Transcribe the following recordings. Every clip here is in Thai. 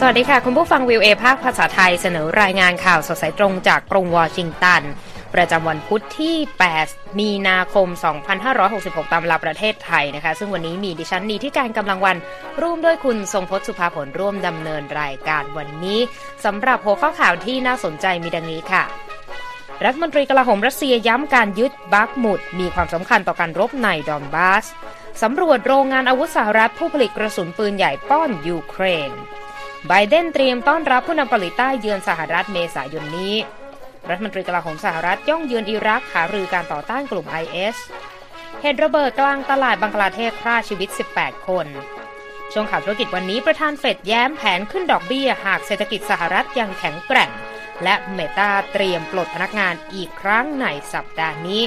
สวัสดีค่ะ คุณผู้ฟังวิวเอภาคภาษาไทยเสนอรายงานข่าวสดสายตรงจากกรุงวอชิงตัน ประจำวันพุธที่ 8 มีนาคม 2566 ตามเวลาประเทศไทยนะคะ ซึ่งวันนี้มีดิฉันนีที่การกำลังวัน ร่วมด้วยคุณทรงพจน์สุภาผลร่วมดำเนินรายการวันนี้สำหรับหัวข้อข่าวที่น่าสนใจมีดังนี้ค่ะรัฐมนตรีกลาโหมรัสเซียย้ำการยึดบักมุดมีความสำคัญต่อการรบในดอนบาสสำรวจโรงงานอาวุธสหรัฐผู้ผลิตกระสุนปืนใหญ่ป้อนยูเครน ไบเดนเตรียมต้อนรับผู้นำเกาหลีใต้เยือนสหรัฐเมษายนนี้ รัฐมนตรีกลาโหมสหรัฐย่องเยือนอิรักหารือการต่อต้านกลุ่ม IS เหตุระเบิดกลางตลาดบังกลาเทศฆ่าชีวิต 18 คน ช่วงข่าวธุรกิจวันนี้ประธานเฟดแย้มแผนขึ้นดอกเบี้ยหากเศรษฐกิจสหรัฐยังแข็งแกร่ง และเมตาเตรียมปลดพนักงานอีกครั้งในสัปดาห์นี้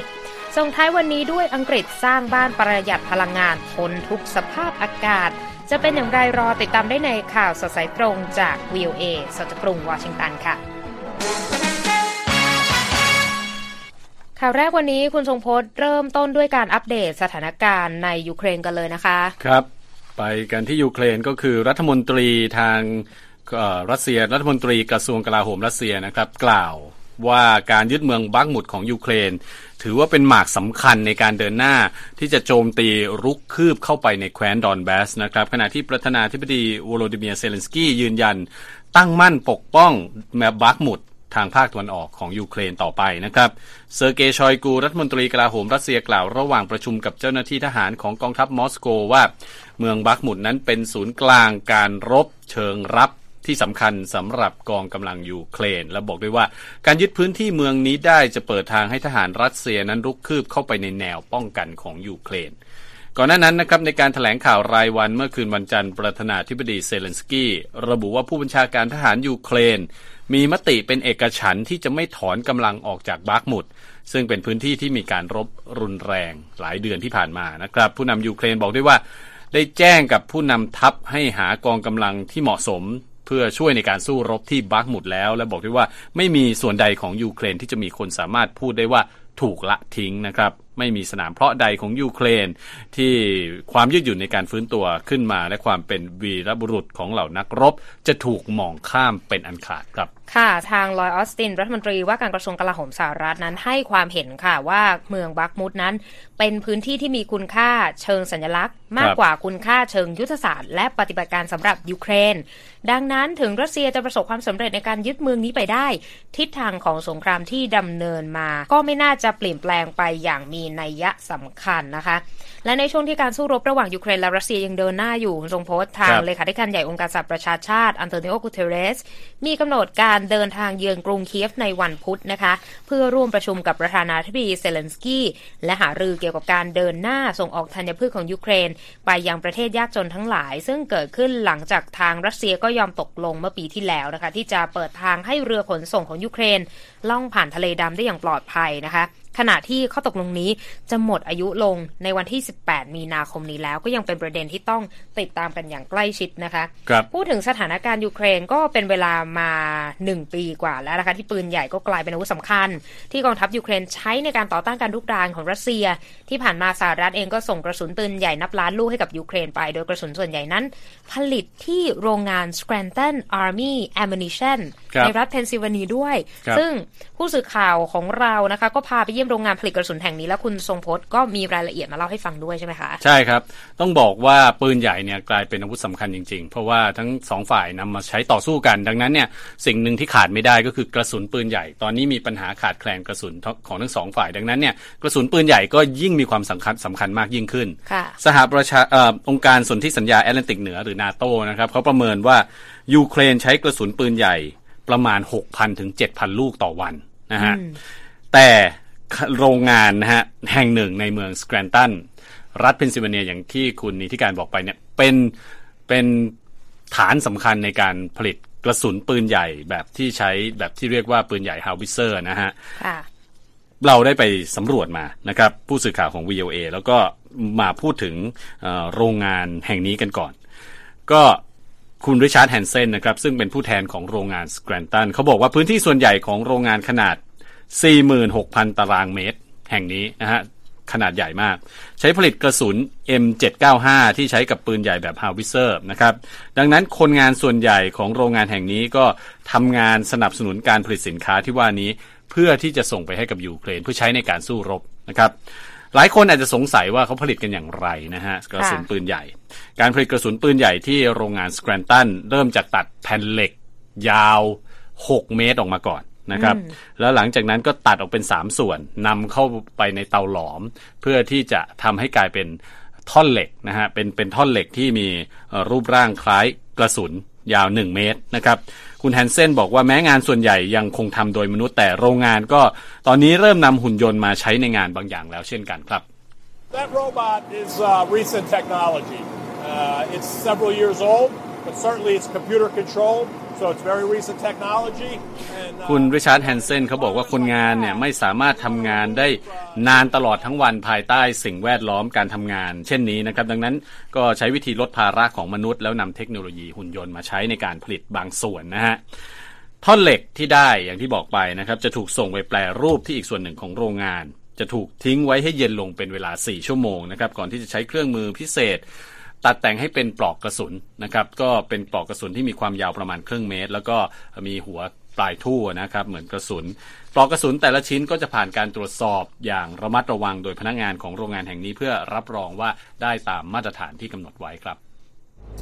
ส่งท้ายวันนี้ด้วยอังกฤษสร้างบ้านประหยัดพลังงานทนทุกสภาพอากาศ จะเป็นอย่างไรรอติดตามได้ในข่าวสดสายตรงจาก VOA สดกกรุงวอชิงตันค่ะ ข่าวแรกวันนี้คุณทรงพจน์เริ่มต้นด้วยการอัปเดตสถานการณ์ในยูเครนกันเลยนะคะ ครับ ไปกันที่ยูเครนก็คือรัฐมนตรีทางรัสเซียรัฐมนตรีกระทรวงกลาโหมรัสเซียนะครับ กล่าวว่าการยึดเมืองบักมุดของยูเครน ถือว่าเป็นหมากสำคัญในการเดินหน้าที่จะโจมตีรุกคืบเข้าไปในแคว้นดอนแบสนะครับขณะที่ประธานาธิบดีวโลดิเมียเซเลนสกี้ยืนยัน ตั้งมั่นปกป้องเมืองบักมุดทางภาคตะวันออกของยูเครนต่อไปนะครับ เซอร์เกย์ชอยกู รัฐมนตรีกลาโหมรัสเซียกล่าวระหว่างประชุมกับเจ้าหน้าที่ทหารของกองทัพมอสโกว่า เมืองบักมุดนั้นเป็นศูนย์กลางการรบเชิงรับ ที่สำคัญสำหรับกองกำลังยูเครน และบอกด้วยว่าการยึดพื้นที่เมืองนี้ได้จะเปิดทางให้ทหารรัสเซียนั้นรุกคืบเข้าไปในแนวป้องกันของยูเครน ก่อนหน้านั้นนะครับในการแถลงข่าวรายวันเมื่อคืนวันจันทร์ประธานาธิบดีเซเลนสกี้ระบุว่าผู้บัญชาการทหารยูเครน มีมติเป็นเอกฉันท์ที่จะไม่ถอนกำลังออกจากบาร์กมุดซึ่งเป็นพื้นที่ที่มีการรบรุนแรงหลายเดือนที่ผ่านมานะครับ ผู้นำยูเครนบอกด้วยว่าได้แจ้งกับผู้นำทัพให้หากองกำลังที่เหมาะสม พื่อช่วยในการสู้รบที่บักมุดแล้ว และบอกด้วยว่าไม่มีส่วนใดของยูเครนที่จะมีคนสามารถพูดได้ว่าถูกละทิ้งนะครับไม่มีสนามเพาะใดของยูเครน ที่ความยืดหยุ่นในการฟื้นตัวขึ้นมา และความเป็นวีรบุรุษของเหล่านักรบ จะถูกมองข้ามเป็นอันขาดครับ ค่ะ ทางลอยออสติน รัฐมนตรีว่าการกระทรวงกลาโหมสหรัฐนั้นให้ความเห็นค่ะว่าเมืองบักมุดนั้น เป็นพื้นที่ที่มีคุณค่าเชิงสัญลักษณ์ มากกว่าคุณค่าเชิงยุทธศาสตร์ และปฏิบัติการสำหรับยูเครน ดังนั้นถึงรัสเซียจะประสบความสำเร็จในการยึดเมืองนี้ไปได้ ทิศทางของสงครามที่ดำเนินมา ก็ไม่น่าจะเปลี่ยนแปลงไปอย่างมีนัยยะสำคัญนะคะ และในช่วงที่การสู้รบระหว่างยูเครนและรัสเซียยังเดินหน้าอยู่ทรงพจน์ทางเลขาธิการใหญ่องค์การสหประชาชาติอันโตนิโอกูเทเรส มีกำหนดการเดินทางเยือนกรุงเคียฟในวันพุธนะคะ เพื่อร่วมประชุมกับประธานาธิบดีเซเลนสกี้ และหารือเกี่ยวกับการเดินหน้าส่งออกธัญพืชของยูเครน ไปยังประเทศยากจนทั้งหลาย ซึ่งเกิดขึ้นหลังจากทางรัสเซียก็ยอมตกลงเมื่อปีที่แล้วนะคะ ที่จะเปิดทางให้เรือขนส่งของยูเครน ล่องผ่านทะเลดำได้อย่างปลอดภัยนะคะ ขณะที่ข้อตกลงนี้จะหมดอายุลงในวันที่ 18 มีนาคมนี้แล้ว ก็ยังเป็นประเด็นที่ต้องติดตามกันอย่างใกล้ชิดนะคะ พูดถึงสถานการณ์ยูเครนก็เป็นเวลามา 1 ปีกว่าแล้วนะคะที่ปืนใหญ่ก็กลายเป็นอาวุธสำคัญ ที่กองทัพยูเครนใช้ในการต่อต้านการลุกรานของรัสเซีย ที่ผ่านมาสหรัฐเองก็ส่งกระสุนปืนใหญ่นับล้านลูกให้กับยูเครนไป โดยกระสุนส่วนใหญ่นั้น ผลิตที่โรงงาน Scranton Army Ammunition ในรัฐเพนซิลเวเนียด้วย ซึ่งผู้สื่อข่าวของเรานะคะก็พาไปเยี่ยมโรงงานผลิตกระสุนแห่งนี้แล้วคุณทรงพจน์ก็มีรายละเอียดมาเล่าให้ฟังด้วยใช่ไหมคะ ใช่ครับ ต้องบอกว่าปืนใหญ่เนี่ยกลายเป็นอาวุธสำคัญจริง ๆ เพราะว่าทั้งสองฝ่ายนำมาใช้ต่อสู้กัน ดังนั้นเนี่ยสิ่งหนึ่งที่ขาดไม่ได้ก็คือกระสุนปืนใหญ่ ตอนนี้มีปัญหาขาดแคลนกระสุนของทั้งสองฝ่าย ดังนั้นเนี่ยกระสุนปืนใหญ่ก็ยิ่งมีความสำคัญสำคัญมากยิ่งขึ้น สหประชาอองค์การสนธิสัญญาแอตแลนติกเหนือหรือนาโตนะครับเขาประเมินว่ายูเครนใช้กระสุนปืนใหญ่ประมาณ 6,000ถึง7,000 ลูกต่อวันนะฮะแต่ โรงงานนะฮะแห่งหนึ่งในเมืองสแกรนตันรัฐเพนซิลเวเนียอย่างที่คุณนิติการบอกไปเนี่ยเป็นเป็นฐานสำคัญในการผลิตกระสุนปืนใหญ่แบบที่ใช้แบบที่เรียกว่าปืนใหญ่ฮาววิเซอร์นะฮะเราได้ไปสำรวจมานะครับ ผู้สื่อข่าวของ VOA แล้วก็มาพูดถึงโรงงานแห่งนี้กันก่อน ก็คุณริชาร์ดแฮนเซนนะครับ ซึ่งเป็นผู้แทนของโรงงานสแกรนตันเขาบอกว่าพื้นที่ส่วนใหญ่ของโรงงานขนาด 46,000 ตารางเมตร แห่งนี้นะฮะขนาดใหญ่มาก ใช้ผลิตกระสุน M795 ที่ใช้กับปืนใหญ่แบบฮาวิเซอร์นะครับดังนั้นคนงานส่วนใหญ่ของโรงงานแห่งนี้ก็ทำงานสนับสนุนการผลิตสินค้าที่ว่านี้เพื่อที่จะส่งไปให้กับยูเครนเพื่อใช้ในการสู้รบนะครับหลายคนอาจจะสงสัยว่าเขาผลิตกันอย่างไรนะฮะกระสุนปืนใหญ่ การผลิตกระสุนปืนใหญ่ที่โรงงานสแกรนตันเริ่มจากตัดแผ่นเหล็กยาว 6 เมตรออกมาก่อน นะครับ แล้วหลังจากนั้นก็ตัดออกเป็น 3 ส่วนนำเข้าไปในเตาหลอม เพื่อที่จะทำให้กลายเป็นท่อนเหล็กนะฮะเป็นเป็นท่อนเหล็กที่มีรูปร่างคล้ายกระสุนยาว 1 เมตรนะครับ คุณแฮนเซนบอกว่าแม้งานส่วนใหญ่ยังคงทำโดยมนุษย์แต่โรงงานก็ตอนนี้เริ่มนำหุ่นยนต์มาใช้ในงานบางอย่างแล้วเช่นกันครับ That robot is uh, recent technology. Uh, it's several years old, but certainly it's computer controlled, คุณริชาร์ดแฮนเซนเขาบอกว่าคนงานเนี่ยไม่สามารถทำงานได้นานตลอดทั้งวันภายใต้สิ่งแวดล้อมการทำงาน เช่นนี้นะครับ ดังนั้นก็ใช้วิธีลดภาระของมนุษย์แล้วนำเทคโนโลยีหุ่นยนต์มาใช้ในการผลิตบางส่วนนะฮะท่อนเหล็กที่ได้อย่างที่บอกไปนะครับ จะถูกส่งไปแปลรูปที่อีกส่วนหนึ่งของโรงงาน จะถูกทิ้งไว้ให้เย็นลงเป็นเวลา 4 ชั่วโมงนะครับ ก่อนที่จะใช้เครื่องมือพิเศษ ตัดแต่งให้เป็นปลอกกระสุนนะครับ ก็เป็นปลอกกระสุนที่มีความยาวประมาณครึ่งเมตร แล้วก็มีหัวปลายทุ่วนะครับ เหมือนกระสุน ปลอกกระสุนแต่ละชิ้นก็จะผ่านการตรวจสอบอย่างระมัดระวังโดยพนักงานของโรงงานแห่งนี้เพื่อรับรองว่าได้ตามมาตรฐานที่กำหนดไว้ครับ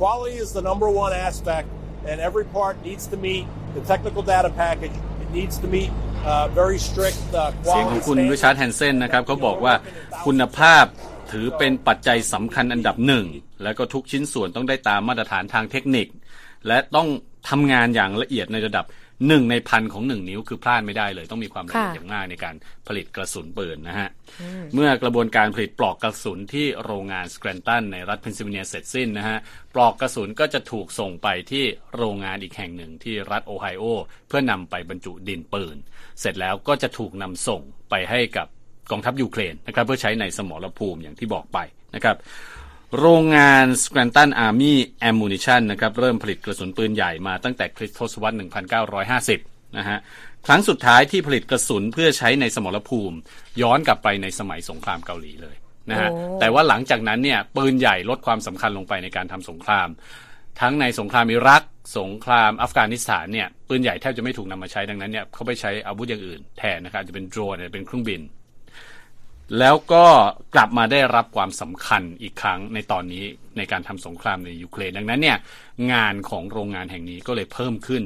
Quality is the number one aspect, and every part needs to meet the technical data package. It needs to meet uh, very strict uh, เสียงขอ quality งคุณริชาร์ดแฮนเซนนะครับเขาบอกว่าคุณภาพ ถือเป็นปัจจัยสำคัญอันดับหนึ่ง แล้วก็ทุกชิ้นส่วนต้องได้ตามมาตรฐานทางเทคนิค และต้องทำงานอย่างละเอียดในระดับหนึ่งในพันของหนึ่งนิ้วคือพลาดไม่ได้เลย ต้องมีความละเอียดค่ะอย่างมากในการผลิตกระสุนปืนนะฮะ เมื่อกระบวนการผลิตปลอกกระสุนที่โรงงานสแกรนตันในรัฐเพนซิลเวเนียเสร็จสิ้นนะฮะ ปลอกกระสุนก็จะถูกส่งไปที่โรงงานอีกแห่งหนึ่งที่รัฐโอไฮโอ เพื่อนำไปบรรจุดินปืน เสร็จแล้วก็จะถูกนำส่งไปให้กับ กองทัพยูเครนนะครับเพื่อใช้ในสมรภูมิอย่างที่บอกไปนะครับโรงงาน Scranton Army Ammunition นะครับเริ่มผลิตกระสุนปืนใหญ่มาตั้งแต่คริสต์ทศวรรษ 1950 นะฮะครั้งสุดท้ายที่ผลิตกระสุนเพื่อใช้ในสมรภูมิ ย้อนกลับไปในสมัยสงครามเกาหลีเลยนะฮะโอ้แต่ว่าหลังจากนั้นเนี่ยปืนใหญ่ลดความสำคัญลงไปในการทำสงคราม ทั้งในสงครามอิรัก สงครามอัฟกานิสถานเนี่ยปืนใหญ่แทบจะไม่ถูกนำมาใช้ดังนั้นเนี่ยเขาไปใช้อาวุธอย่างอื่นแทนนะครับอาจจะเป็นโดรนอาจจะเป็นเครื่องบิน แล้วก็กลับมาได้รับความสำคัญอีกครั้งในตอนนี้ในการทำสงครามในยูเครนดังนั้นเนี่ยงานของโรงงานแห่งนี้ก็เลยเพิ่มขึ้น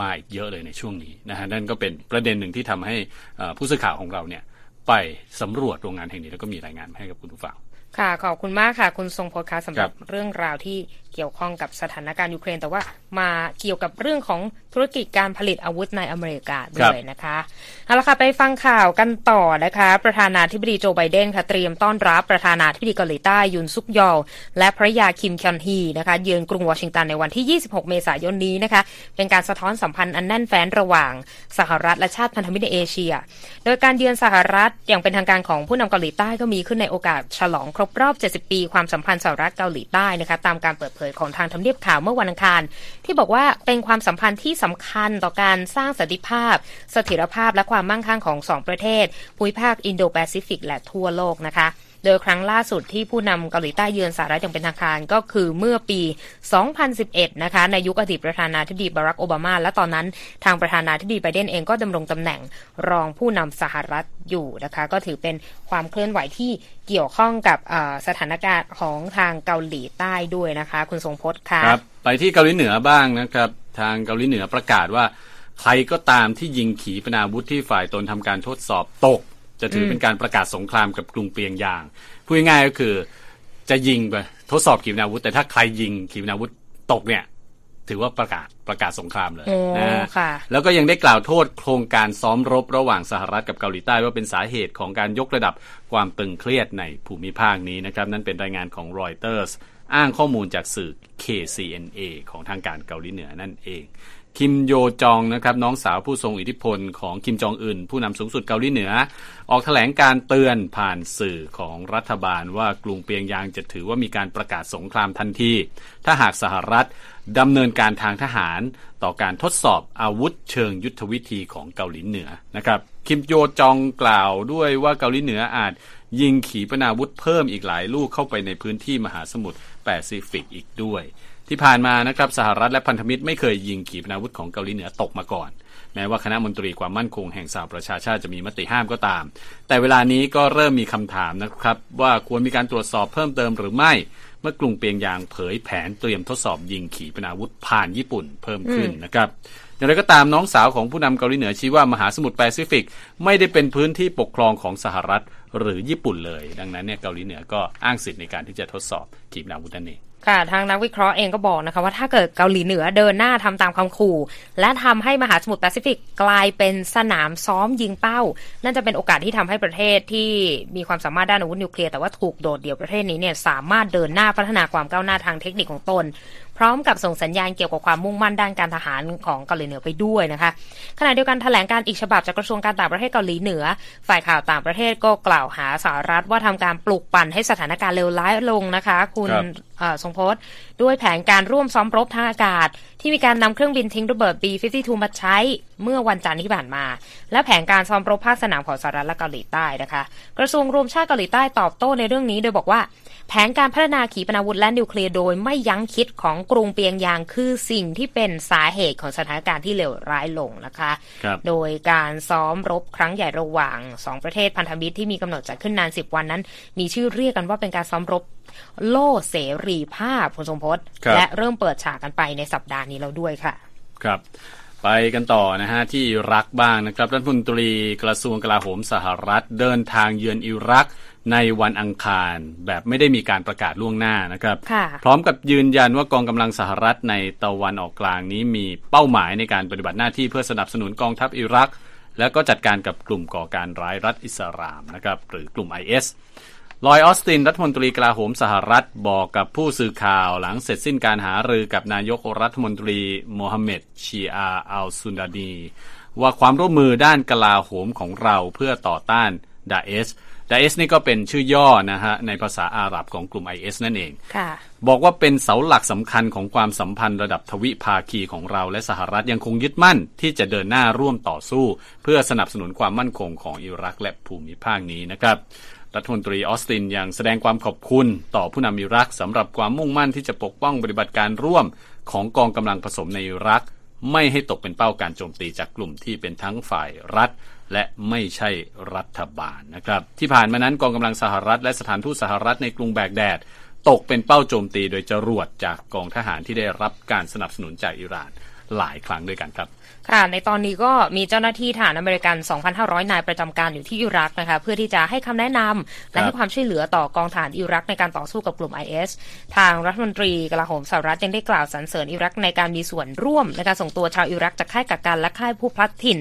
มาอีกเยอะเลยในช่วงนี้นะฮะนั่นก็เป็นประเด็นหนึ่งที่ทำให้เอ่อผู้สื่อข่าวของเราเนี่ยไปสำรวจโรงงานแห่งนี้แล้วก็มีรายงานมาให้กับคุณผู้ฟังค่ะ ขอบคุณมากค่ะ คุณทรงพลคะสำหรับครับเรื่องราวที่ เกี่ยวข้องกับสถานการณ์ยูเครน แต่ว่ามาเกี่ยวกับเรื่องของธุรกิจการผลิตอาวุธในอเมริกาด้วยนะคะเอาละค่ะไปฟังข่าวกันต่อนะคะ ประธานาธิบดีโจไบเดนค่ะเตรียมต้อนรับประธานาธิบดีเกาหลีใต้ยุนซุกยอลและภรรยาคิมคยอนฮีนะคะเยือนกรุงวอชิงตันในวันที่ 26 เมษายนนี้นะคะ เป็นการสะท้อนสัมพันธ์อันแน่นแฟ้นระหว่างสหรัฐและชาติพันธมิตรในเอเชีย โดยการเยือนสหรัฐอย่างเป็นทางการของผู้นำเกาหลีใต้ก็มีขึ้นในโอกาสฉลองครบรอบ 70 ปี ความสัมพันธ์สหรัฐเกาหลีใต้นะคะตามการเปิดเผยของทางทำเนียบข่าวเมื่อวันอังคาร ที่บอกว่าเป็นความสัมพันธ์ที่สำคัญต่อการสร้างสันติภาพ เสถียรภาพและความมั่งคั่งของสองประเทศภูมิภาคอินโดแปซิฟิกและทั่วโลกนะคะ โดยครั้งล่าสุดที่ผู้นำเกาหลีใต้เยือนสหรัฐอย่างเป็นทางการก็คือเมื่อปี 2011 นะคะในยุคอดีตประธานาธิบดีบารักโอบามา และตอนนั้นทางประธานาธิบดีไบเดนเองก็ดำรงตำแหน่งรองผู้นำสหรัฐอยู่นะคะ ก็ถือเป็นความเคลื่อนไหวที่เกี่ยวข้องกับสถานการณ์ของทางเกาหลีใต้ด้วยนะคะ คุณทรงพจน์ค่ะครับไปที่เกาหลีเหนือบ้างนะครับ ทางเกาหลีเหนือประกาศว่าใครก็ตามที่ยิงขีปนาวุธที่ฝ่ายตนทำการทดสอบตก จะถือเป็นการประกาศสงครามกับกรุงเปียงยาง พูดง่ายๆก็คือจะยิงไปทดสอบขีปนาวุธ แต่ถ้าใครยิงขีปนาวุธตกเนี่ย ถือว่าประกาศประกาศสงครามเลยโอ้นะฮะค่ะแล้วก็ยังได้กล่าวโทษโครงการซ้อมรบระหว่างสหรัฐกับเกาหลีใต้ว่าเป็นสาเหตุของการยกระดับความตึงเครียดในภูมิภาคนี้นะครับ นั่นเป็นรายงานของรอยเตอร์สอ้างข้อมูลจากสื่อ KCNA ของทางการเกาหลีเหนือนั่นเอง คิมโยจองนะครับน้องสาวผู้ทรงอิทธิพลของคิมจองอึนผู้นำสูงสุดเกาหลีเหนือ ออกแถลงการเตือนผ่านสื่อของรัฐบาลว่ากรุงเปียงยางจะถือว่ามีการประกาศสงครามทันที ถ้าหากสหรัฐดำเนินการทางทหารต่อการทดสอบอาวุธเชิงยุทธวิธีของเกาหลีเหนือนะครับคิมโยจองกล่าวด้วยว่าเกาหลีเหนืออาจยิงขีปนาวุธเพิ่มอีกหลายลูกเข้าไปในพื้นที่มหาสมุทรแปซิฟิกอีกด้วย ที่ผ่านมานะครับสหรัฐและพันธมิตรไม่เคยยิงขีปนาวุธของเกาหลีเหนือตกมาก่อน แม้ว่าคณะมนตรีความมั่นคงแห่งสหประชาชาติจะมีมติห้ามก็ตาม แต่เวลานี้ก็เริ่มมีคำถามนะครับ ว่าควรมีการตรวจสอบเพิ่มเติมหรือไม่ เมื่อกรุงเปียงยางเผยแผนเตรียมทดสอบยิงขีปนาวุธผ่านญี่ปุ่นเพิ่มขึ้นนะครับอย่างไรก็ตามน้องสาวของผู้นำเกาหลีเหนือชี้ว่ามหาสมุทรแปซิฟิกไม่ได้เป็นพื้นที่ปกครองของสหรัฐหรือญี่ปุ่นเลย ดังนั้นเนี่ยเกาหลีเหนือก็อ้างสิทธิ์ในการที่จะทดสอบขีปนาวุธนั่นเอง ค่ะทางนักวิเคราะห์เองก็บอกนะคะว่าถ้าเกิดเกาหลีเหนือเดินหน้าทำตามคำขู่ และทำให้มหาสมุทรแปซิฟิกกลายเป็นสนามซ้อมยิงเป้า นั่นจะเป็นโอกาสที่ทำให้ประเทศที่มีความสามารถด้านอาวุธนิวเคลียร์แต่ว่าถูกโดดเดี่ยวประเทศนี้เนี่ยสามารถเดินหน้าพัฒนาความก้าวหน้าทางเทคนิคของตน พร้อมกับส่งสัญญาณเกี่ยวกับความมุ่งมั่นด้านการทหารของเกาหลีเหนือไปด้วยนะคะ ขณะเดียวกันแถลงการอีกฉบับจากกระทรวงการต่างประเทศเกาหลีเหนือ ฝ่ายข่าวต่างประเทศก็กล่าวหาสหรัฐว่าทำการปลุกปั่นให้สถานการณ์เลวร้ายลงนะคะ คุณครับเอ่อทรงโพสต์ด้วยแผนการร่วมซ้อมรบทางอากาศ ที่มีการนำเครื่องบินทิ้งระเบิด B-52 มาใช้เมื่อวันจันทร์ที่ผ่านมา และแผนการซ้อมรบภาคสนามของสหรัฐและเกาหลีใต้นะคะ กระทรวงรวมชาติเกาหลีใต้ตอบโต้ในเรื่องนี้ โดยบอกว่า แผนการพัฒนาขีปนาวุธและนิวเคลียร์โดยไม่ยั้งคิดของกรุงเปียงยางคือสิ่งที่เป็นสาเหตุของสถานการณ์ที่เลวร้ายลงนะคะครับโดยการซ้อมรบครั้งใหญ่ระหว่างสองประเทศพันธมิตรที่มีกำหนดจัดขึ้นนาน 10 วันนั้น มีชื่อเรียกกันว่าเป็นการซ้อมรบโล่เสรีภาพคุณทรงพจน์ครับและเริ่มเปิดฉากกันไปในสัปดาห์นี้แล้วด้วยค่ะ ครับ ไปกันต่อนะฮะที่อิรักบ้างนะครับรัฐมนตรีกระทรวงกลาโหมสหรัฐ เดินทางเยือนอิรักในวันอังคาร แบบไม่ได้มีการประกาศล่วงหน้านะครับค่ะพร้อมกับยืนยันว่ากองกำลังสหรัฐในตะวันออกกลางนี้มีเป้าหมายในการปฏิบัติหน้าที่เพื่อสนับสนุนกองทัพอิรัก แล้วก็จัดการกับกลุ่มก่อการร้ายรัฐอิสลามนะครับหรือกลุ่ม IS ลอยออสตินรัฐมนตรีกลาโหมสหรัฐบอกกับผู้สื่อข่าวหลังเสร็จสิ้นการหารือกับนายกรัฐมนตรีโมฮัมเหม็ดชีอาอัลซุนดาดีว่าความร่วมมือด้านกลาโหมของเราเพื่อต่อต้านดาเอสดาเอสนี่ก็เป็นชื่อย่อนะฮะในภาษาอาหรับของกลุ่ม IS นั่นเองค่ะบอกว่าเป็นเสาหลักสำคัญของความสัมพันธ์ระดับทวิภาคีของเราและสหรัฐยังคงยึดมั่นที่จะเดินหน้าร่วมต่อสู้ เพื่อสนับสนุนความมั่นคงของอิรักและภูมิภาคนี้นะครับ รัฐมนตรีออสตินยังแสดงความขอบคุณต่อผู้นำอิรักสำหรับความมุ่งมั่นที่จะปกป้องปฏิบัติการร่วมของกองกำลังผสมในอิรัก ไม่ให้ตกเป็นเป้าการโจมตีจากกลุ่มที่เป็นทั้งฝ่ายรัฐ และไม่ใช่รัฐบาลนะครับ ที่ผ่านมานั้นกองกำลังสหรัฐและสถานทูตสหรัฐในกรุงแบกแดด ตกเป็นเป้าโจมตีโดยจรวดจากกองทหารที่ได้รับการสนับสนุนจากอิหร่านหลายครั้งด้วยกันครับ ค่ะในตอนนี้ก็มีเจ้าหน้าที่ทหารอเมริกัน 2,500 นายประจำการอยู่ที่อิรักนะคะเพื่อที่จะให้คำแนะนำและให้ความช่วยเหลือต่อกองทหารอิรักในการต่อสู้กับกลุ่ม IS ทางรัฐมนตรีกลาโหมสหรัฐยังได้กล่าวสรรเสริญอิรักในการมีส่วนร่วมในการส่งตัวชาวอิรักจากค่ายกักกันและค่ายผู้พลัดถิ่น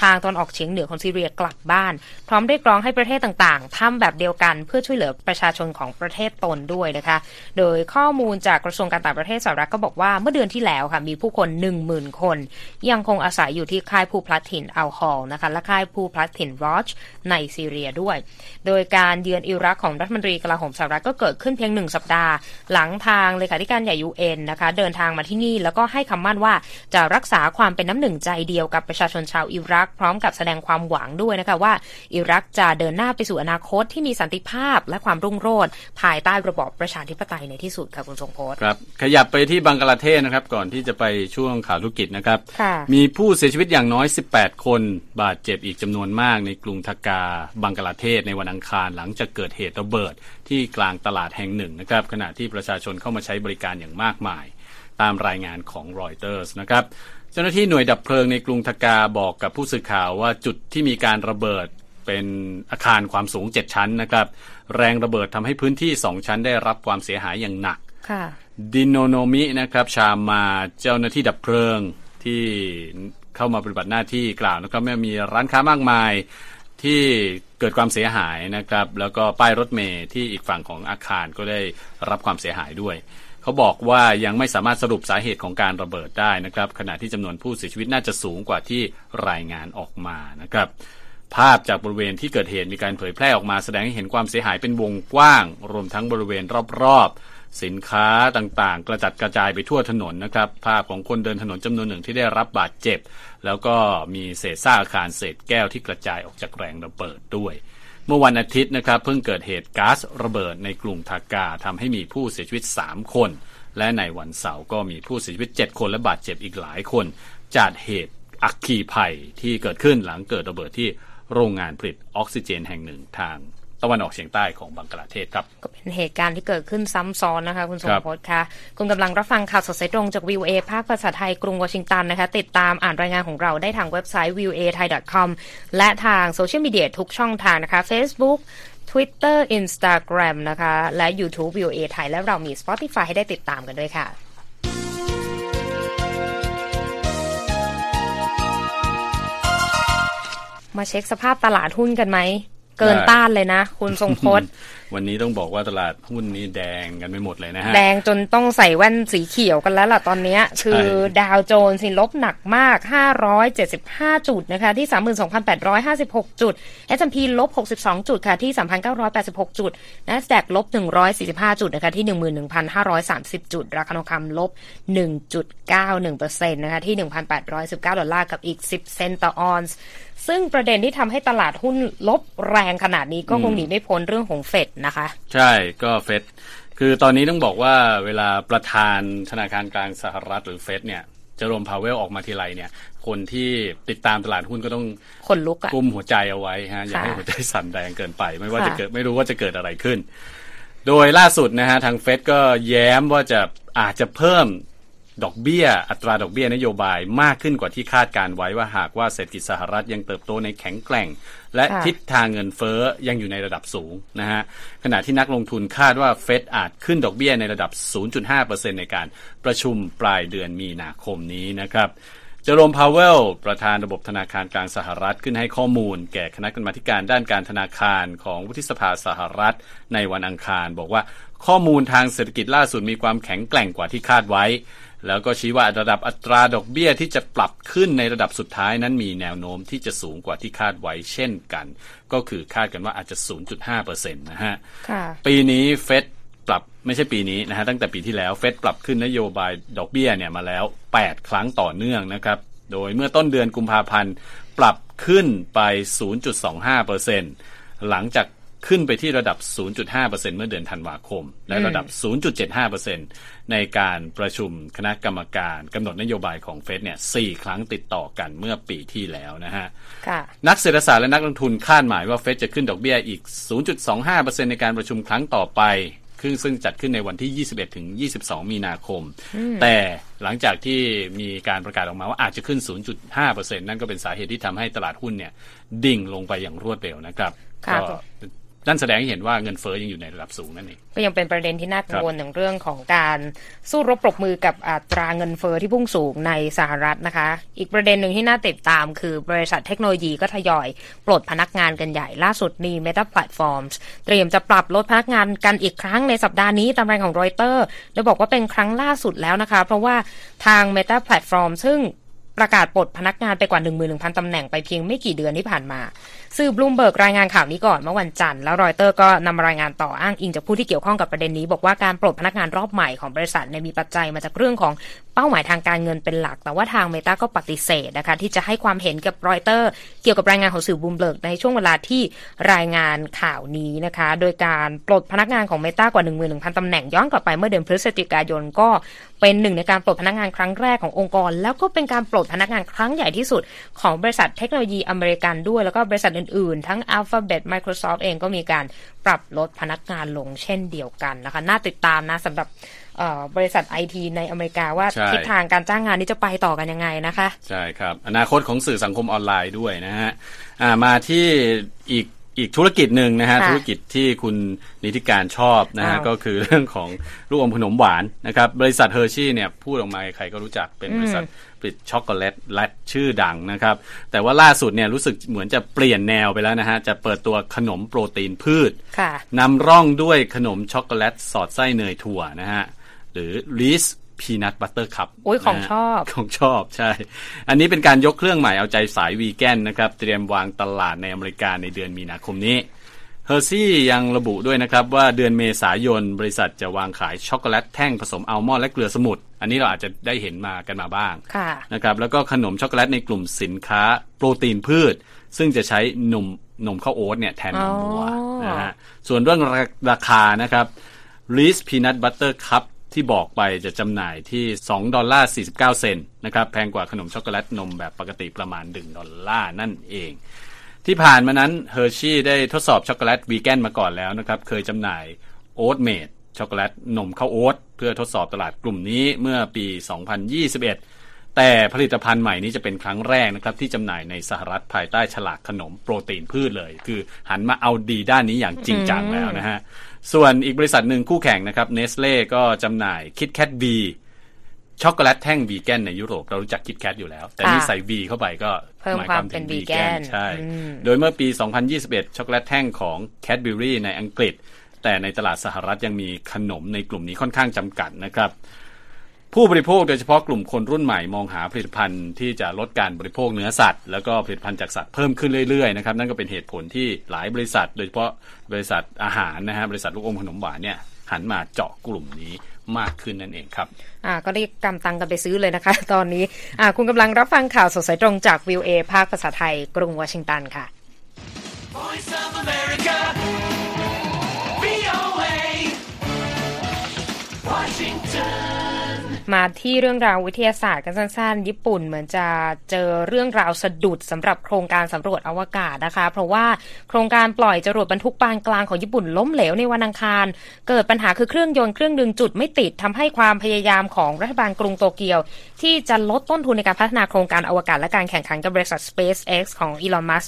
ทางตอนออกเฉียงเหนือของซีเรียกลับบ้าน พร้อมเรียกร้องให้ประเทศต่างๆทำแบบเดียวกันเพื่อช่วยเหลือประชาชนของประเทศตนด้วยนะคะโดยข้อมูลจากกระทรวงการต่างประเทศสหรัฐก็บอกว่าเมื่อเดือนที่แล้วค่ะมีผู้คน 10,000 คนยังคงอาศัยอยู่ที่ค่ายผู้พลัดถิ่นอัลฮอลนะคะและค่ายผู้พลัดถิ่นรอชในซีเรียด้วย โดยการเยือนอิรักของรัฐมนตรีกลาโหมสหรัฐก็เกิดขึ้นเพียงหนึ่งสัปดาห์ หลังทางเลขาธิการใหญ่ยูเอ็นนะคะเดินทางมาที่นี่แล้วก็ให้คำมั่นว่าจะรักษาความเป็นน้ำหนึ่งใจเดียวกับประชาชนชาวอิรัก พร้อมกับแสดงความหวังด้วยนะคะว่า อิรักจะเดินหน้าไปสู่อนาคตที่มีสันติภาพและความรุ่งโรจน์ภายใต้ระบอบประชาธิปไตยในที่สุดค่ะคุณทรงโพสครับขยับไปที่บังกลาเทศนะครับ ก่อนที่จะไปช่วงข่าวธุรกิจนะครับค่ะมีผู้เสียชีวิตอย่างน้อย 18 คน บาดเจ็บอีกจำนวนมากในกรุงทากา บังกลาเทศในวันอังคารหลังจากเกิดเหตุระเบิดที่กลางตลาดแห่งหนึ่งนะครับขณะที่ประชาชนเข้ามาใช้บริการอย่างมากมาย ตามรายงานของรอยเตอร์สนะครับเจ้าหน้าที่หน่วยดับเพลิงในกรุงทากาบอกกับผู้สื่อข่าวว่าจุดที่มีการระเบิดเป็นอาคารความสูง 7 ชั้นนะครับแรงระเบิดทำให้พื้นที่ 2 ชั้นได้รับความเสียหายอย่างหนักค่ะดินโนโนมินะครับชามาเจ้าหน้าที่ดับเพลิง ที่เข้ามาปฏิบัติหน้าที่กล่าวนะครับว่มีร้านค้ามากมายที่เกิดความเสียหายนะครับ แล้วก็ป้ายรถเมล์ที่อีกฝั่งของอาคารก็ได้รับความเสียหายด้วย เขาบอกว่ายังไม่สามารถสรุปสาเหตุของการระเบิดได้นะครับ ขณะที่จำนวนผู้เสียชีวิตน่าจะสูงกว่าที่รายงานออกมานะครับ ภาพจากบริเวณที่เกิดเหตุมีการเผยแพร่ออกมาแสดงให้เห็นความเสียหายเป็นวงกว้าง รวมทั้งบริเวณรอบๆ สินค้าต่างๆ กระจัดกระจายไปทั่วถนนนะครับ ภาพของคนเดินถนนจำนวนหนึ่งที่ได้รับบาดเจ็บ แล้วก็มีเศษซากอาคารเศษแก้วที่กระจายออกจากแรงระเบิดด้วย เมื่อวันอาทิตย์นะครับ เพิ่งเกิดเหตุก๊าซระเบิดในกรุงทากาทำให้มีผู้เสียชีวิต 3 คน และในวันเสาร์ก็มีผู้เสียชีวิต 7 คนและบาดเจ็บอีกหลายคน จากเหตุอัคคีภัยที่เกิดขึ้นหลังเกิดระเบิดที่โรงงานผลิตออกซิเจนแห่งหนึ่งทาง ตะวันออกเฉียงใต้ของบังกลาเทศครับ ก็เป็นเหตุการณ์ที่เกิดขึ้นซ้ำซ้อนนะคะ คุณสมครับพศค่ะ คุณกำลังรับฟังข่าวสดสายตรงจากวิวเอภาคภาษาไทยกรุงวอชิงตันนะคะ ติดตามอ่านรายงานของเราได้ทางเว็บไซต์ viewa thai com และทางโซเชียลมีเดียทุกช่องทางนะคะ Facebook Twitter Instagram นะคะ และ YouTube VOA ไทยและเรามี Spotify ให้ได้ติดตามกันด้วยค่ะมาเช็คสภาพตลาดหุ้นกันไหม เกินได้ต้านเลยนะ คุณทรงพจน์วันนี้ต้องบอกว่าตลาดหุ้นนี้แดงกันไปหมดเลยนะฮะ แดงจนต้องใส่แว่นสีเขียวกันแล้วล่ะตอนเนี้ยคือดาวโจนส์นี่ลบหนักมาก 575 จุดนะคะ ที่ 32,856 จุด S&P ลบ 62 จุดค่ะที่ 3,986 จุด NASDAQ ลบ 145 จุดนะคะที่ 11,530 จุด ราคาทองคำลบ 1.91%นะคะที่ 1,819 ดอลลาร์กับอีก 10 เซนต์ต่อออนซ์ ซึ่งประเด็นที่ทำให้ตลาดหุ้นลบแรงขนาดนี้ก็คงหนีไม่พ้นเรื่องของเฟดนะคะ ใช่ก็เฟดคือตอนนี้ต้องบอกว่าเวลาประธานธนาคารกลางสหรัฐหรือเฟดเนี่ยเจอโรมพาวเวลออกมาทีไรเนี่ย คนที่ติดตามตลาดหุ้นก็ต้องคนลุกอะกุมหัวใจเอาไว้ฮะอย่าให้ค่ะหัวใจสั่นแรงเกินไป ไม่ว่าค่ะจะเกิดไม่รู้ว่าจะเกิดอะไรขึ้น โดยล่าสุดนะฮะทางเฟดก็แย้มว่าจะอาจจะเพิ่ม ดอกเบี้ย อัตราดอกเบี้ยนโยบายมากขึ้นกว่าที่คาดการไว้ว่าหากว่าเศรษฐกิจสหรัฐยังเติบโตในแข็งแกร่ง และค่ะทิศทางเงินเฟ้อยังอยู่ในระดับสูงนะฮะขณะที่นักลงทุนคาดว่าเฟดอาจขึ้นดอกเบี้ยในระดับ 0.5%ในการประชุมปลายเดือนมีนาคมนี้นะครับ เจอโรมพาวเวล ประธานระบบธนาคารกลางสหรัฐขึ้นให้ข้อมูล แก่คณะกรรมาธิการด้านการธนาคารของวุฒิสภาสหรัฐในวันอังคาร บอกว่าข้อมูลทางเศรษฐกิจล่าสุดมีความแข็งแกร่งกว่าที่คาดไว้ แล้วก็ชี้ว่าระดับอัตราดอกเบี้ยที่จะปรับขึ้นในระดับสุดท้ายนั้นมีแนวโน้มที่จะสูงกว่าที่คาดไว้เช่นกัน ก็คือคาดกันว่าอาจจะ 0.5%นะฮะค่ะปีนี้เฟดปรับ ไม่ใช่ปีนี้นะฮะตั้งแต่ปีที่แล้วเฟดปรับขึ้นนโยบายดอกเบี้ยเนี่ยมาแล้ว 8 ครั้งต่อเนื่องนะครับ โดยเมื่อต้นเดือนกุมภาพันธ์ปรับขึ้นไป 0.25%หลังจากขึ้นไปที่ระดับ 0.5%เมื่อเดือนธันวาคม และระดับ 0.75%ในการประชุมคณะกรรมการกำหนดนโยบายของเฟดเนี่ย4ครั้งติดต่อกันเมื่อปีที่แล้วนะฮะค่ะนักเศรษฐศาสตร์และนักลงทุนคาดหมายว่าเฟดจะขึ้นดอกเบี้ยอีก 0.25%ในการประชุมครั้งต่อไป ซึ่งซึ่งจัดขึ้นในวันที่ 21 ถึง 22 มีนาคม แต่หลังจากที่มีการประกาศออกมาว่าอาจจะขึ้น 0.5%นั่นก็เป็นสาเหตุที่ทำให้ตลาดหุ้นเนี่ยดิ่งลงไปอย่างรวดเร็วนะครับค่ะก็ นั่นแสดงให้เห็นว่าเงินเฟ้อยังอยู่ในระดับสูงนั่นเองก็ยังเป็นประเด็นที่น่ากังวลถึงเรื่องของการสู้รบปรบมือกับอัตราเงินเฟอ้อที่พุ่งสูงในสหรัฐนะคะ อีกประเด็นหนึ่งที่น่าติดตามคือบริษัทเทคโนโลยีก็ทยอยปลดพนักงานกันใหญ่ล่าสุดมี Meta Platforms เตรียมจะปรับลดพนักงานกันอีกครั้งในสัปดาห์นี้ตามรายงานของรอยเตอร์โดยบอกว่าเป็นครั้งล่าสุดแล้วนะคะ เพราะว่าทาง Meta Platform ซึ่งประกาศปลดพนักงานไปกว่า 11,000 ตำแหน่งไปเพียงไม่กี่เดือนที่ผ่านมา สื่อบลูมเบิร์กรายงานข่าวนี้ก่อนเมื่อวันจันทร์แล้วรอยเตอร์ก็นำมารายงานต่ออ้างอิงจากผู้ที่เกี่ยวข้องกับประเด็นนี้ บอกว่าการปลดพนักงานรอบใหม่ของบริษัทเนี่ยมีปัจจัยมาจากเรื่องของเป้าหมายทางการเงินเป็นหลัก แต่ว่าทางเมตาก็ปฏิเสธนะคะที่จะให้ความเห็นกับรอยเตอร์เกี่ยวกับรายงานของสื่อบลูมเบิร์กในช่วงเวลาที่รายงานข่าวนี้นะคะ โดยการปลดพนักงานของเมตากว่า 11,000ตำแหน่งย้อนกลับไปเมื่อเดือนพฤศจิกายนก็เป็นหนึ่งในการปลดพนักงานครั้งแรกขององค์กร แล้วก็เป็นการปลดพนักงานครั้งใหญ่ที่สุดของบริษัทเทคโนโลยีอเมริกันด้วยแล้วก็บริษัทอื่นๆ ทั้ง Alphabet Microsoft เองก็มีการปรับลดพนักงานลงเช่นเดียวกันนะคะ น่าติดตามนะสำหรับเอ่อบริษัทไอทีในอเมริกาว่าใช่ทิศทางการจ้างงานนี้จะไปต่อกันยังไงนะคะ ใช่ครับ อนาคตของสื่อสังคมออนไลน์ด้วยนะฮะอ่ามาที่อีกอีกธุรกิจหนึ่งนะฮะค่ะธุรกิจที่คุณนิติการชอบนะฮะอ้าวก็คือเรื่องของลูกอมขนมหวานนะครับ บริษัทเฮอร์ชี่เนี่ยพูดออกมาใครก็รู้จักเป็นบริษัท ผลิตช็อกโกแลตและชื่อดังนะครับ แต่ว่าล่าสุดเนี่ยรู้สึกเหมือนจะเปลี่ยนแนวไปแล้วนะฮะ จะเปิดตัวขนมโปรตีนพืชค่ะนำร่องด้วยขนมช็อกโกแลตสอดไส้เนยถั่วนะฮะ หรือ Reese's Peanut Butter Cup โอ้ยของชอบ ของชอบใช่ อันนี้เป็นการยกเครื่องใหม่เอาใจสายวีแกนนะครับ เตรียมวางตลาดในอเมริกาในเดือนมีนาคมนี้ เฮอร์ชี่ยังระบุด้วยนะครับว่าเดือนเมษายนบริษัทจะวางขายช็อกโกแลตแท่งผสมอัลมอนด์และเกลือสมุทรอันนี้เราอาจจะได้เห็นมากันมาบ้างค่ะนะครับแล้วก็ขนมช็อกโกแลตในกลุ่มสินค้าโปรตีนพืช ซึ่งจะใช้นมนมข้าวโอ๊ตเนี่ยแทนนมวัวอ๋อนะฮะส่วนเรื่องราราคานะครับ Reese Peanut Butter Cup ที่บอกไปจะจำหน่ายที่ 2 ดอลลาร์ 49 เซนต์นะครับแพงกว่าขนมช็อกโกแลตนมแบบปกติประมาณ 1 ดอลลาร์นั่นเอง ที่ผ่านมานั้นเฮอร์ชี่ได้ทดสอบช็อกโกแลตวีแกนมาก่อนแล้วนะครับ เคยจำหน่าย Oat Made ช็อกโกแลตนมข้าวโอ๊ตเพื่อทดสอบตลาดกลุ่มนี้เมื่อปี 2021 แต่ผลิตภัณฑ์ใหม่นี้จะเป็นครั้งแรกนะครับ ที่จำหน่ายในสหรัฐภายใต้ฉลากขนมโปรตีนพืชเลย คือหันมาเอาดีด้านนี้อย่างจริงจังแล้วนะฮะ ส่วนอีกบริษัทหนึ่งคู่แข่งนะครับเนสเล่ก็จำหน่าย KitKat V ช็อกโกแลตแท่งวีแกนในยุโรปเรารู้จัก KitKat อยู่แล้ว แต่นี่ค่ะใส่ V เข้าไปก็เพิ่มหมายความถึงเป็น vegan vegan ใช่อืมโดยเมื่อปี 2021 ช็อกโกแลตแท่งของ Cadbury ในอังกฤษ แต่ในตลาดสหรัฐยังมีขนมในกลุ่มนี้ค่อนข้างจำกัดนะครับ ผู้บริโภคโดยเฉพาะกลุ่มคนรุ่นใหม่มองหาผลิตภัณฑ์ที่จะลดการบริโภคเนื้อสัตว์ แล้วก็ผลิตภัณฑ์จากสัตว์เพิ่มขึ้นเรื่อยๆนะครับนั่นก็เป็นเหตุผลที่หลายบริษัท โดยเฉพาะบริษัทอาหารนะฮะบริษัทลูกอมขนมหวานเนี่ยหันมาเจาะกลุ่มนี้ มากขึ้นนั่นเองครับ อ่า ก็รีบกำตังกันไปซื้อเลยนะคะ ตอนนี้ อ่า คุณกำลังรับฟังข่าวสดสายตรงจากวิวเอภาคภาษาไทย กรุงวอชิงตันค่ะ Voice of America. VOA. Washington. มาที่เรื่องราววิทยาศาสตร์กันสั้นๆ ญี่ปุ่นเหมือนจะเจอเรื่องราวสะดุดสำหรับโครงการสำรวจอวกาศนะคะ เพราะว่าโครงการปล่อยจรวดบรรทุกปานกลางของญี่ปุ่นล้มเหลวในวันอังคาร เกิดปัญหาคือเครื่องยนต์เครื่องดึงจุดไม่ติดทำให้ความพยายามของรัฐบาลกรุงโตเกียว ที่จะลดต้นทุนในการพัฒนาโครงการอวกาศและการแข่งขันกับบริษัท SpaceX ของอีลอนมัส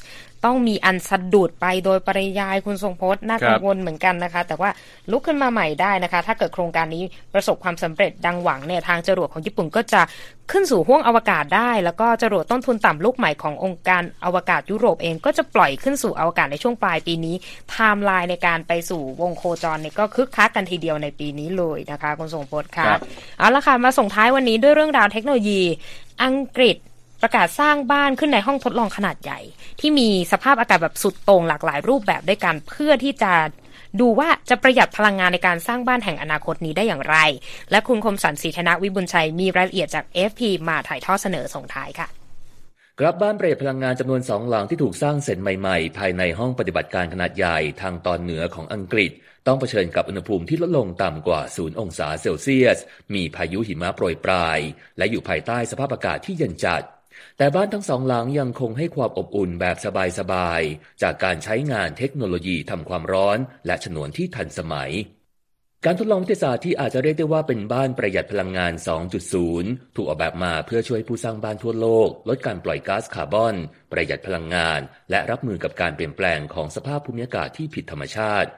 ต้องมีอันสะดุดไปโดยปริยายคุณทรงพจน์ครับน่ากังวลเหมือนกันนะคะ แต่ว่าลุกขึ้นมาใหม่ได้นะคะ ถ้าเกิดโครงการนี้ประสบความสำเร็จดังหวังเนี่ยทางจรวดของญี่ปุ่นก็จะขึ้นสู่ห้วงอวกาศได้ แล้วก็จรวดต้นทุนต่ำลูกใหม่ขององค์การอวกาศยุโรปเองก็จะปล่อยขึ้นสู่อวกาศในช่วงปลายปีนี้ไทม์ไลน์ในการไปสู่วงโคจรเนี่ยก็คึกคักกันทีเดียวในปีนี้เลยนะคะคุณทรงพจน์ค่ะครับเอาละค่ะมาส่งท้ายวันนี้ด้วยเรื่องราวเทคโนโลยีอังกฤษ ประกาศสร้างบ้านขึ้นในห้องทดลองขนาดใหญ่ ที่มีสภาพอากาศแบบสุดโต่งหลากหลายรูปแบบด้วยกันเพื่อที่จะดูว่าจะประหยัดพลังงานในการสร้างบ้านแห่งอนาคตนี้ได้อย่างไร และคุณคมสันต์ศรีธนวิบุญชัยมีรายละเอียดจาก FP มาถ่ายทอดเสนอส่งท้ายค่ะกรับบ้านประหยัดพลังงานจำนวนสองหลังที่ถูกสร้างเสร็จใหม่ๆ ภายในห้องปฏิบัติการขนาดใหญ่ทางตอนเหนือของอังกฤษ ต้องเผชิญกับอุณหภูมิที่ลดลงต่ำกว่า0องศาเซลเซียส มีพายุหิมะโปรยปลาย และอยู่ภายใต้สภาพอากาศที่เย็นจัด แต่บ้านทั้งสองหลังยังคงให้ความอบอุ่นแบบสบายๆ จากการใช้งานเทคโนโลยีทำความร้อนและฉนวนที่ทันสมัย การทดลองวิทยาศาสตร์ที่อาจจะเรียกได้ว่าเป็นบ้านประหยัดพลังงาน 2.0 ถูกออกแบบมาเพื่อช่วยผู้สร้างบ้านทั่วโลก ลดการปล่อยก๊าซคาร์บอน ประหยัดพลังงาน และรับมือกับการเปลี่ยนแปลงของสภาพภูมิอากาศที่ผิดธรรมชาติ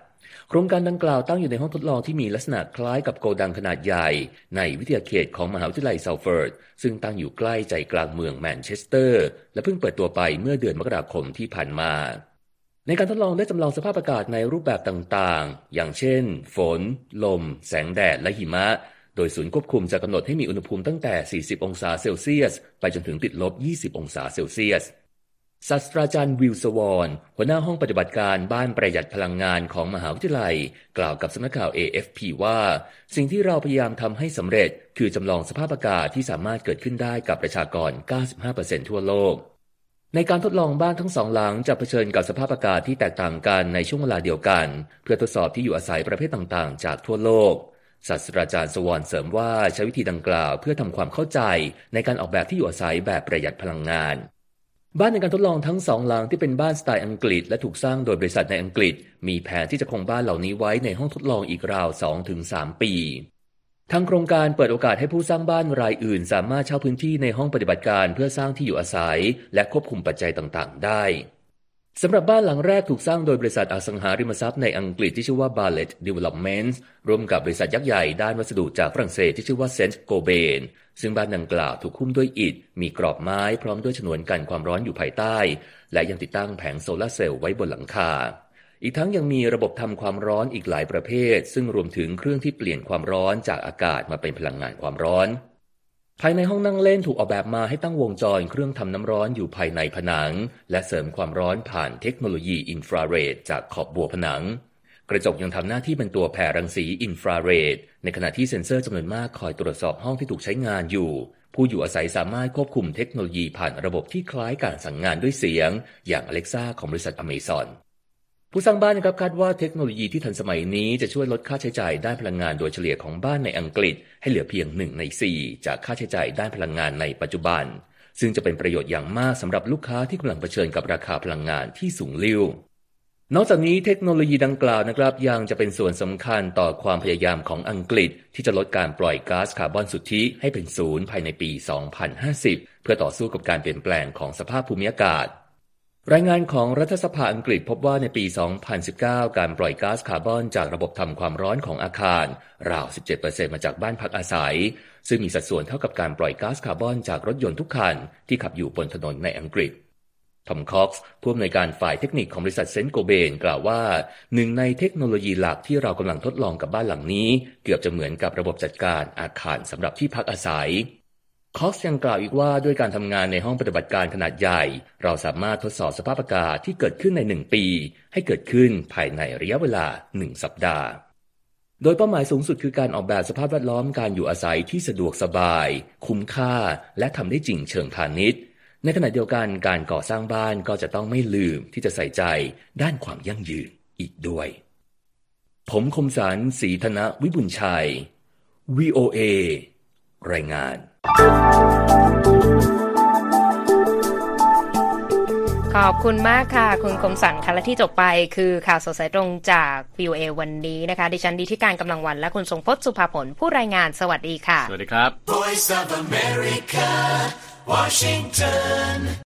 โครงการดังกล่าวตั้งอยู่ในห้องทดลองที่มีลักษณะคล้ายกับโกดังขนาดใหญ่ ในวิทยาเขตของมหาวิทยาลัยเซัลเฟิร์ด ซึ่งตั้งอยู่ใกล้ใจกลางเมืองแมนเชสเตอร์ และเพิ่งเปิดตัวไปเมื่อเดือนมกราคมที่ผ่านมา ในการทดลองได้จำลองสภาพอากาศในรูปแบบต่างๆ อย่างเช่น ฝน ลม แสงแดด และหิมะ โดยศูนย์ควบคุมจะกำหนดให้มีอุณหภูมิตั้งแต่ 40 องศาเซลเซียส ไปจนถึงติดลบ 20 องศาเซลเซียส ศาสตราจารย์วิลสวอนหัวหน้าห้องปฏิบัติการบ้านประหยัดพลังงานของมหาวิทยาลัย กล่าวกับสำนักข่าว AFP ว่า สิ่งที่เราพยายามทำให้สำเร็จ คือจำลองสภาพอากาศที่สามารถเกิดขึ้นได้กับประชากร 95%ทั่วโลก ในการทดลองบ้านทั้งสองหลังจะเผชิญกับสภาพอากาศที่แตกต่างกันในช่วงเวลาเดียวกัน เพื่อทดสอบที่อยู่อาศัยประเภทต่างๆ จากทั่วโลกศาสตราจารย์สวอนเสริมว่าใช้วิธีดังกล่าว เพื่อทำความเข้าใจในการออกแบบที่อยู่อาศัยแบบประหยัดพลังงาน บ้านในการทดลองทั้งสองหลังที่เป็นบ้านสไตล์อังกฤษ และถูกสร้างโดยบริษัทในอังกฤษ มีแผนที่จะคงบ้านเหล่านี้ไว้ในห้องทดลองอีกราว 2-3 ปีทางโครงการเปิดโอกาสให้ผู้สร้างบ้านรายอื่น สามารถเช่าพื้นที่ในห้องปฏิบัติการเพื่อสร้างที่อยู่อาศัย และควบคุมปัจจัยต่าง ๆ ได้ สำหรับบ้านหลังแรกถูกสร้างโดยบริษัทอสังหาริมทรัพย์ในอังกฤษที่ชื่อว่า Barlett Developments ร่วมกับบริษัทยักษ์ใหญ่ด้านวัสดุจากฝรั่งเศสที่ชื่อว่า Saint Gobain ซึ่งบ้านดังกล่าวถูกคุ้มด้วยอิฐ มีกรอบไม้พร้อมด้วยฉนวนกันความร้อนอยู่ภายใต้ และยังติดตั้งแผงโซลาร์เซลล์ไว้บนหลังคา อีกทั้งยังมีระบบทำความร้อนอีกหลายประเภท ซึ่งรวมถึงเครื่องที่เปลี่ยนความร้อนจากอากาศมาเป็นพลังงานความร้อน ภายในห้องนั่งเล่นถูกออกแบบมาให้ตั้งวงจรเครื่องทำน้ำร้อนอยู่ภายในผนัง และเสริมความร้อนผ่านเทคโนโลยีอินฟราเรดจากขอบบัวผนัง กระจกยังทำหน้าที่เป็นตัวแผ่รังสีอินฟราเรดในขณะที่เซ็นเซอร์จำนวนมากคอยตรวจสอบห้องที่ถูกใช้งานอยู่ ผู้อยู่อาศัยสามารถควบคุมเทคโนโลยีผ่านระบบที่คล้ายการสั่งงานด้วยเสียง อย่าง Alexa ของบริษัท Amazon ผู้สร้างบ้านนะครับคาดว่าเทคโนโลยีที่ทันสมัยนี้จะช่วยลดค่าใช้จ่ายด้านพลังงานโดยเฉลี่ยของบ้านในอังกฤษ ให้เหลือเพียงหนึ่งใน4จากค่าใช้จ่ายด้านพลังงานในปัจจุบัน ซึ่งจะเป็นประโยชน์อย่างมากสำหรับลูกค้าที่กำลังเผชิญกับราคาพลังงานที่สูงลิ่วนอกจากนี้เทคโนโลยีดังกล่าวนะครับยังจะเป็นส่วนสำคัญต่อความพยายามของอังกฤษ ที่จะลดการปล่อยก๊าซคาร์บอนสุทธิให้เป็นศูนย์ภายในปี 2050 เพื่อต่อสู้กับการเปลี่ยนแปลงของสภาพภูมิอากาศ รายงานของรัฐสภาอังกฤษพบว่าในปี 2019 การปล่อยก๊าซคาร์บอนจากระบบทำความร้อนของอาคาร ราว 17%มาจากบ้านพักอาศัย ซึ่งมีสัดส่วนเท่ากับการปล่อยก๊าซคาร์บอนจากรถยนต์ทุกคันที่ขับอยู่บนถนนในอังกฤษ ทอมคอกส์ผู้อำนวยการฝ่ายเทคนิคของบริษัทเซนโกเบนกล่าวว่าหนึ่งในเทคโนโลยีหลักที่เรากำลังทดลองกับบ้านหลังนี้ เกือบจะเหมือนกับระบบจัดการอาคารสำหรับที่พักอาศัย คอกส์ยังกล่าวอีกว่าด้วยการทำงานในห้องปฏิบัติการขนาดใหญ่ เราสามารถทดสอบสภาพอากาศที่เกิดขึ้นในหนึ่งปี ให้เกิดขึ้นภายในระยะเวลาหนึ่งสัปดาห์ โดยเป้าหมายสูงสุดคือการออกแบบสภาพแวดล้อมการอยู่อาศัยที่สะดวกสบาย คุ้มค่า และทำได้จริงเชิงพาณิชย์ ในขณะเดียวกันการก่อสร้างบ้านก็จะต้องไม่ลืมที่จะใส่ใจด้านความยั่งยืนอีกด้วย ผมคมสารสีธนวิบุญชัย VOA รายงาน ขอบคุณมากค่ะ คุณคมสันค่ะและที่จบไปคือข่าวสดสายตรงจาก VOA วันนี้นะคะ ดิฉันดีที่การกำลังวันและคุณทรงพจน์สุภาผลผู้รายงานสวัสดีค่ะ สวัสดีครับ Voice of America, Washington.